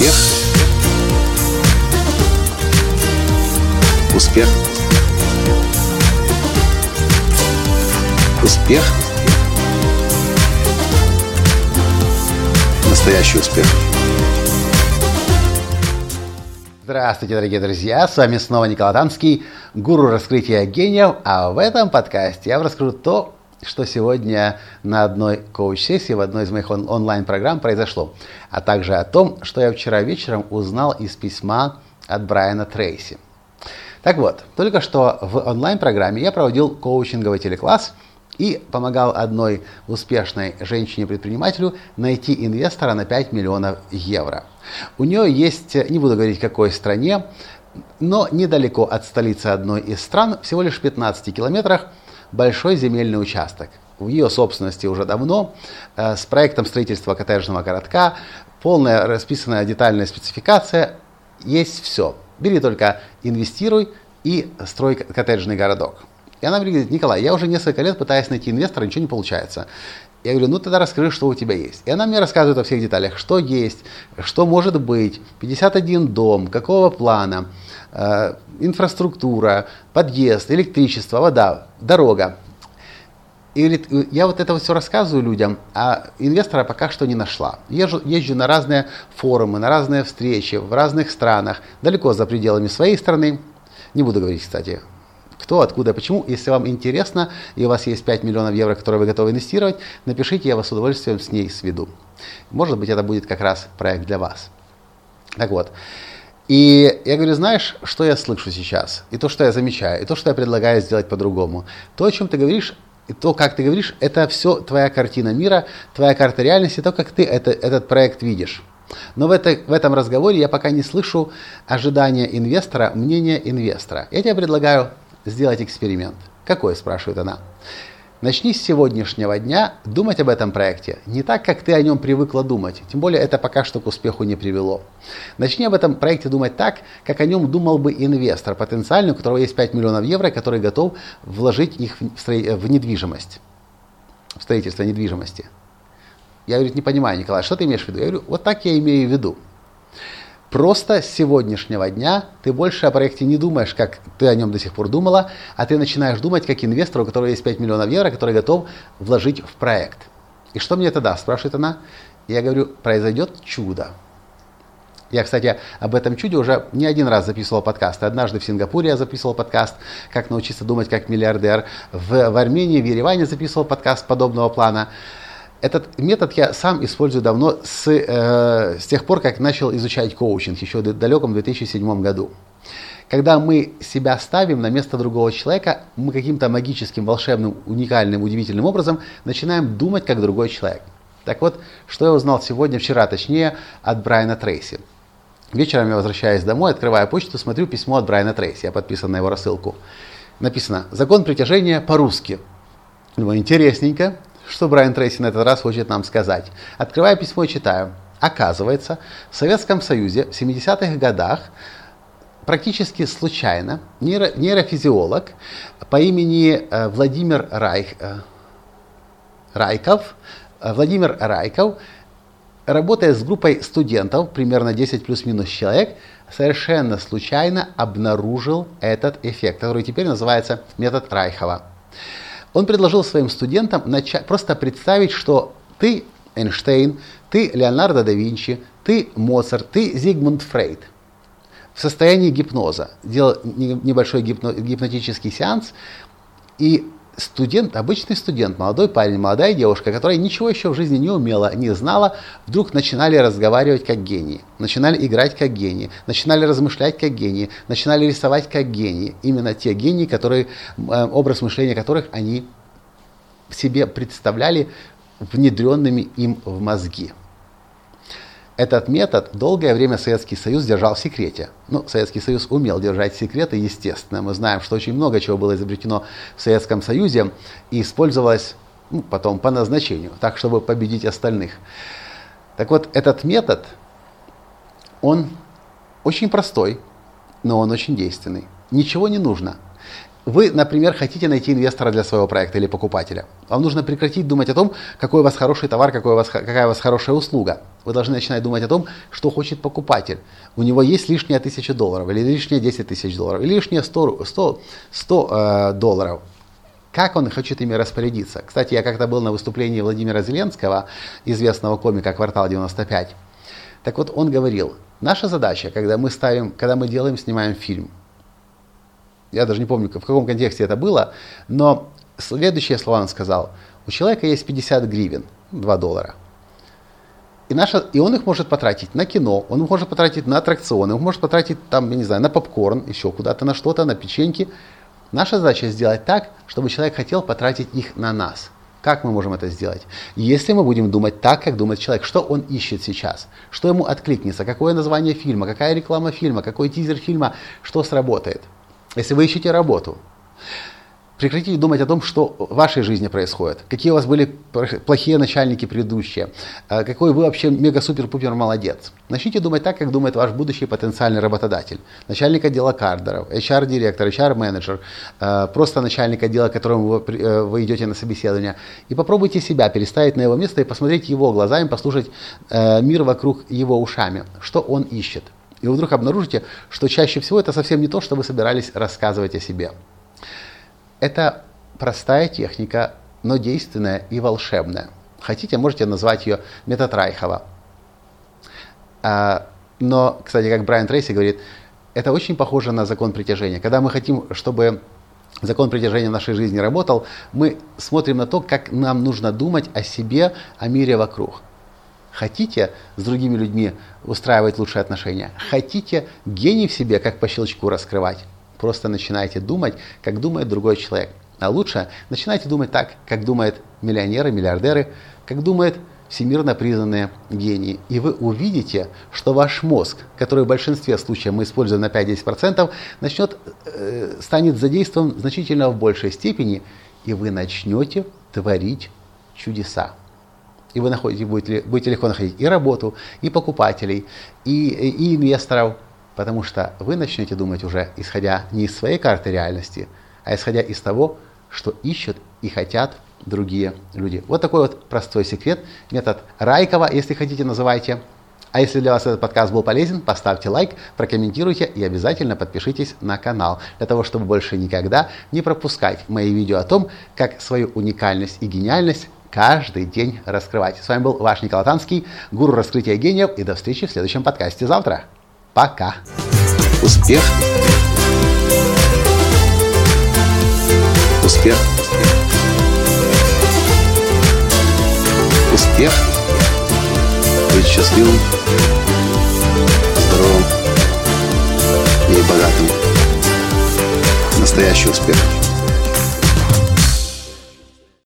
Успех. Успех. Успех. Настоящий успех. Здравствуйте, дорогие друзья! С вами снова Николай Танский, гуру раскрытия гениев. А в этом подкасте я вам расскажу то, что сегодня на одной коуч-сессии в одной из моих он- онлайн-программ произошло, а также о том, что я вчера вечером узнал из письма от Брайана Трейси. Так вот, только что в онлайн-программе я проводил коучинговый телекласс и помогал одной успешной женщине-предпринимателю найти инвестора на 5 миллионов евро. У нее есть, не буду говорить какой стране, но недалеко от столицы одной из стран, всего лишь в 15 километрах, большой земельный участок. В ее собственности уже давно, э, с проектом строительства коттеджного городка, полная расписанная детальная спецификация, есть все. Бери только инвестируй и строй коттеджный городок. И она говорит, Николай, я уже несколько лет пытаюсь найти инвестора, ничего не получается. Я говорю, ну тогда расскажи, что у тебя есть. И она мне рассказывает о всех деталях, что есть, что может быть, 51 дом, какого плана, э, инфраструктура, подъезд, электричество, вода, дорога. И говорит, я вот это все рассказываю людям, а инвестора пока что не нашла. Езжу, езжу на разные форумы, на разные встречи в разных странах, далеко за пределами своей страны. Не буду говорить, кстати, кто, откуда, почему. Если вам интересно, и у вас есть 5 миллионов евро, которые вы готовы инвестировать, напишите, я вас с удовольствием с ней сведу. Может быть, это будет как раз проект для вас. Так вот. И я говорю, знаешь, что я слышу сейчас? И то, что я замечаю, и то, что я предлагаю сделать по-другому. То, о чем ты говоришь, и то, как ты говоришь, это все твоя картина мира, твоя карта реальности, то, как ты это, этот проект видишь. Но в, это, в этом разговоре я пока не слышу ожидания инвестора, мнения инвестора. Я тебе предлагаю сделать эксперимент. Какой, спрашивает она. Начни с сегодняшнего дня думать об этом проекте не так, как ты о нем привыкла думать. Тем более это пока что к успеху не привело. Начни об этом проекте думать так, как о нем думал бы инвестор потенциальный, у которого есть 5 миллионов евро, который готов вложить их в, стро... в недвижимость, в строительство недвижимости. Я, говорит, не понимаю, Николай, что ты имеешь в виду? Я говорю, вот так я имею в виду. Просто с сегодняшнего дня ты больше о проекте не думаешь, как ты о нем до сих пор думала, а ты начинаешь думать как инвестор, у которого есть 5 миллионов евро, который готов вложить в проект. И что мне это даст, спрашивает она. Я говорю, произойдет чудо. Я, кстати, об этом чуде уже не один раз записывал подкаст. Однажды в Сингапуре я записывал подкаст «Как научиться думать как миллиардер». В, в Армении, в Ереване записывал подкаст подобного плана. Этот метод я сам использую давно, с, э, с тех пор, как начал изучать коучинг, еще в далеком 2007 году. Когда мы себя ставим на место другого человека, мы каким-то магическим, волшебным, уникальным, удивительным образом начинаем думать как другой человек. Так вот, что я узнал сегодня, вчера точнее, от Брайана Трейси. Вечером я возвращаюсь домой, открываю почту, смотрю письмо от Брайана Трейси, я подписан на его рассылку. Написано «Закон притяжения по-русски». Думаю, интересненько, что Брайан Трейси на этот раз хочет нам сказать? Открываю письмо и читаю. Оказывается, в Советском Союзе в 70-х годах практически случайно нейро, нейрофизиолог по имени э, Владимир Райх, э, Райков, э, Владимир Райков, работая с группой студентов, примерно 10 плюс-минус человек, совершенно случайно обнаружил этот эффект, который теперь называется метод Райхова. Он предложил своим студентам начать, просто представить, что ты Эйнштейн, ты Леонардо да Винчи, ты Моцарт, ты Зигмунд Фрейд. В состоянии гипноза. Делал небольшой гипно, гипнотический сеанс. И студент, обычный студент, молодой парень, молодая девушка, которая ничего еще в жизни не умела, не знала, вдруг начинали разговаривать как гении, начинали играть как гении, начинали размышлять как гении, начинали рисовать как гении. Именно те гении, которые, образ мышления которых они себе представляли внедренными им в мозги. Этот метод долгое время Советский Союз держал в секрете. Ну, Советский Союз умел держать секреты, естественно. Мы знаем, что очень много чего было изобретено в Советском Союзе и использовалось ну, потом по назначению, так, чтобы победить остальных. Так вот, этот метод, он очень простой, но он очень действенный. Ничего не нужно. Вы, например, хотите найти инвестора для своего проекта или покупателя. Вам нужно прекратить думать о том, какой у вас хороший товар, какой у вас, какая у вас хорошая услуга. Вы должны начинать думать о том, что хочет покупатель. У него есть лишняя тысяча долларов, или лишние 10 тысяч долларов, или лишние 100, 100, 100 э, долларов. Как он хочет ими распорядиться? Кстати, я как-то был на выступлении Владимира Зеленского, известного комика «Квартал 95». Так вот, он говорил, наша задача, когда мы ставим, когда мы делаем, снимаем фильм, я даже не помню, в каком контексте это было, но следующее слово он сказал, у человека есть 50 гривен, 2 доллара. И, наша, и он их может потратить на кино, он может потратить на аттракционы, он может потратить там, я не знаю, на попкорн, еще куда-то, на что-то, на печеньки. Наша задача сделать так, чтобы человек хотел потратить их на нас. Как мы можем это сделать? Если мы будем думать так, как думает человек, что он ищет сейчас, что ему откликнется, какое название фильма, какая реклама фильма, какой тизер фильма, что сработает. Если вы ищете работу, Прекратите думать о том, что в вашей жизни происходит, какие у вас были плохие начальники предыдущие, а какой вы вообще мега-супер-пупер молодец. Начните думать так, как думает ваш будущий потенциальный работодатель. Начальник отдела кардеров, HR-директор, HR-менеджер, а, просто начальник отдела, к которому вы, э, вы идете на собеседование. И попробуйте себя переставить на его место и посмотреть его глазами, послушать э, мир вокруг его ушами, что он ищет. И вы вдруг обнаружите, что чаще всего это совсем не то, что вы собирались рассказывать о себе. Это простая техника, но действенная и волшебная. Хотите, можете назвать ее метод Райхова. А, но, кстати, как Брайан Трейси говорит, это очень похоже на закон притяжения. Когда мы хотим, чтобы закон притяжения в нашей жизни работал, мы смотрим на то, как нам нужно думать о себе, о мире вокруг. Хотите с другими людьми устраивать лучшие отношения? Хотите гений в себе, как по щелчку раскрывать? Просто начинайте думать, как думает другой человек. А лучше начинайте думать так, как думают миллионеры, миллиардеры, как думают всемирно признанные гении. И вы увидите, что ваш мозг, который в большинстве случаев мы используем на 5-10%, начнет, э, станет задействован значительно в большей степени, и вы начнете творить чудеса. И вы находите, будете, будете легко находить и работу, и покупателей, и, и инвесторов, Потому что вы начнете думать уже, исходя не из своей карты реальности, а исходя из того, что ищут и хотят другие люди. Вот такой вот простой секрет, метод Райкова, если хотите, называйте. А если для вас этот подкаст был полезен, поставьте лайк, прокомментируйте и обязательно подпишитесь на канал, для того, чтобы больше никогда не пропускать мои видео о том, как свою уникальность и гениальность каждый день раскрывать. С вами был ваш Николай Танский, гуру раскрытия гениев, и до встречи в следующем подкасте завтра. Пока. Успех. Успех. Успех. Быть счастливым, здоровым и богатым. Настоящий успех.